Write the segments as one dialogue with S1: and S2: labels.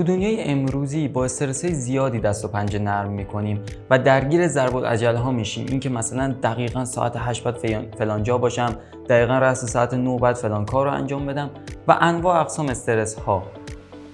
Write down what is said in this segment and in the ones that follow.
S1: تو دنیای امروزی با استرس زیادی دست و پنجه نرم می‌کنیم و درگیر ضرب العجله ها میشیم. اینکه مثلا دقیقا ساعت 8 بعد فلان جا باشم دقیقا رأس ساعت 9 بعد فلان کار رو انجام بدم و انواع اقسام استرس ها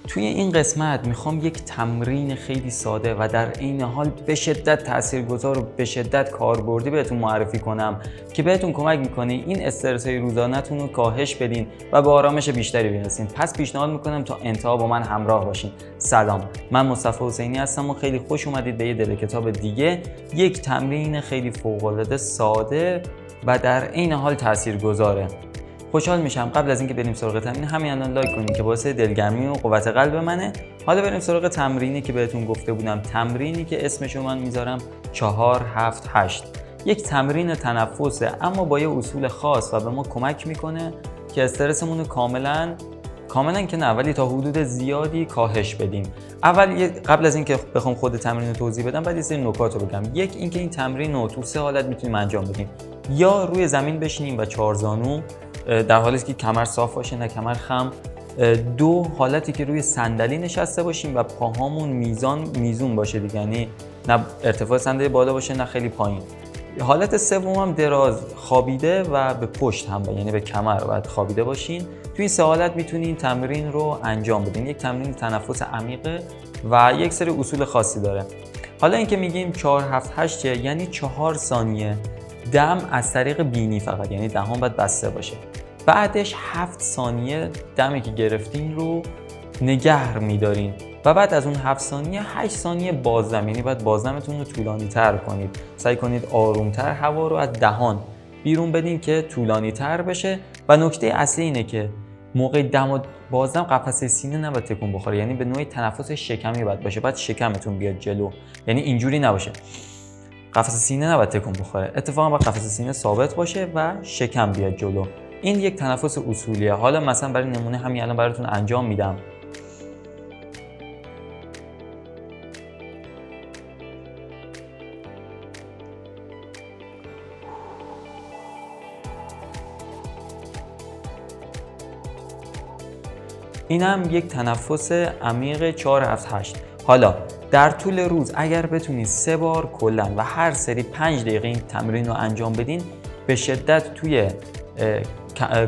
S1: توی این قسمت می‌خوام یک تمرین خیلی ساده و در عین حال به شدت تاثیرگذار و به شدت کاربردی بهتون معرفی کنم که بهتون کمک می‌کنه این استرس های روزانهتون رو کاهش بدین و به آرامش بیشتری برسین. پس پیشنهاد می‌کنم تا انتها با من همراه باشین. سلام. من مصطفی حسینی هستم و خیلی خوش اومدید به یه دل کتاب دیگه. یک تمرین خیلی فوق العاده ساده و در عین حال تاثیرگذاره. خوشحال میشم. قبل از اینکه بریم سراغ تمرین همین الان لایک کنید که باعث دلگرمی و قوت قلب منه. حالا بریم سراغ تمرینی که بهتون گفته بودم. تمرینی که اسمشو من می‌ذارم 4 7 8 یک تمرین تنفسه اما با یه اصول خاص و به ما کمک می‌کنه که استرسمون رو کاملا کاملا که نه ولی تا حدود زیادی کاهش بدیم. اول قبل از اینکه بخوام خود تمرین رو توضیح بدم بعد یه سری نکات رو بگم. یک اینکه این تمرین رو تو سه حالت می‌تونیم انجام بدیم. یا روی زمین بشینیم و چهارزانو در حالی که کمر صاف باشه نه کمر خم. دو حالتی که روی صندلی نشسته باشیم و پاهامون میزان میزون باشه دیگه. یعنی نه ارتفاع صندلی بالا باشه نه خیلی پایین. حالت سوم هم دراز خوابیده و به پشت هم یعنی به کمر باید خوابیده باشین. تو این سه حالت می‌تونین تمرین رو انجام بدین. یک تمرین تنفس عمیقه و یک سری اصول خاصی داره. حالا اینکه میگیم 4 7 8 یعنی 4 ثانیه دم از طریق بینی فقط. یعنی دهان باید بسته باشه. بعدش 7 ثانیه دمی که گرفتین رو نگه میدارین. و بعد از اون 7 ثانیه 8 ثانیه بازدم. یعنی باید بازدمتون رو طولانی تر کنید. سعی کنید آرومتر هوا رو از دهان بیرون بدین که طولانی تر بشه. و نکته اصلی اینه که موقع دم و بازدم قفسه سینه نباید تکون بخوره. یعنی به نوعی تنفس شکمی باید باشه. بعد شکمتون بیاد جلو. یعنی اینجوری نباشه. قفسه سینه نباید تکون بخوره. اتفاقا باید قفسه سینه ثابت باشه و شکم بیاد جلو. این یک تنفس اصولیه. حالا مثلا برای نمونه همین الان براتون انجام میدم. اینم یک تنفس عمیق 4 7 8 حالا در طول روز اگر بتونید سه بار کلا و هر سری 5 دقیقه این تمرین رو انجام بدین به شدت توی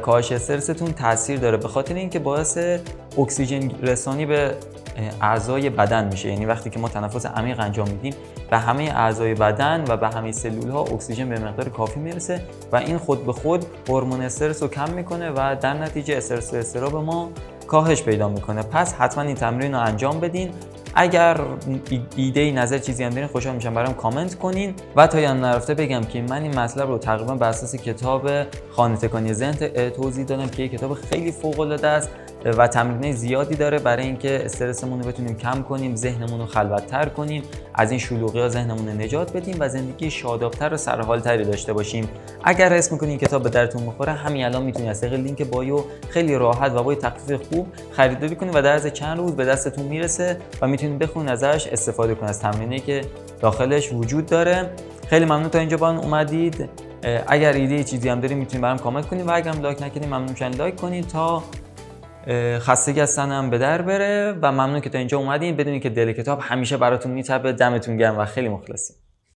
S1: کاهش استرستون تاثیر داره به خاطر اینکه باعث اکسیژن رسانی به اعضای بدن میشه. یعنی وقتی که ما تنفس عمیق انجام میدیم به همه اعضای بدن و به همه سلول ها اکسیژن به مقدار کافی می‌رسه و این خود به خود هورمون استرس رو کم می‌کنه و در نتیجه استرس و استراب ما کاهش پیدا می‌کنه. پس حتما این تمرین رو انجام بدین اگر ایده نظر چیزی هم دارین خوشحال میشم برام کامنت کنین. و تا یادم نرفته بگم که من این مطلب رو تقریبا بر اساس کتاب خانه تکانی ذهن توضیح دادم که کتاب خیلی فوق العاده است و تمرینای زیادی داره برای اینکه استرسمون رو بتونیم کم کنیم ذهنمون رو خلوتتر کنیم از این شلوغی ها ذهنمون رو نجات بدیم و زندگی شادابتر و سرحالتری داشته باشیم. اگر حس می‌کنین کتاب به درتون بخوره همین الان می‌تونید از طریق لینک بایو خیلی راحت و با تخفیف خوب خریداری کنید و در از چند روز به دستتون می‌رسه و می‌تونید بخونید ازش استفاده کنید از تمرینی که داخلش وجود داره. خیلی ممنون تا اینجا با اومدید. اگر ایده چیزی هم دارید می‌تونید برام کامنت کنید و اگر لایک نکردید ممنون میشم لایک کنید تا خستگی از تنم به در بره. و ممنون که تا اینجا اومدین. بدونید که دل کتاب همیشه براتون میتبه دمتون گرم و خیلی مخلصیم.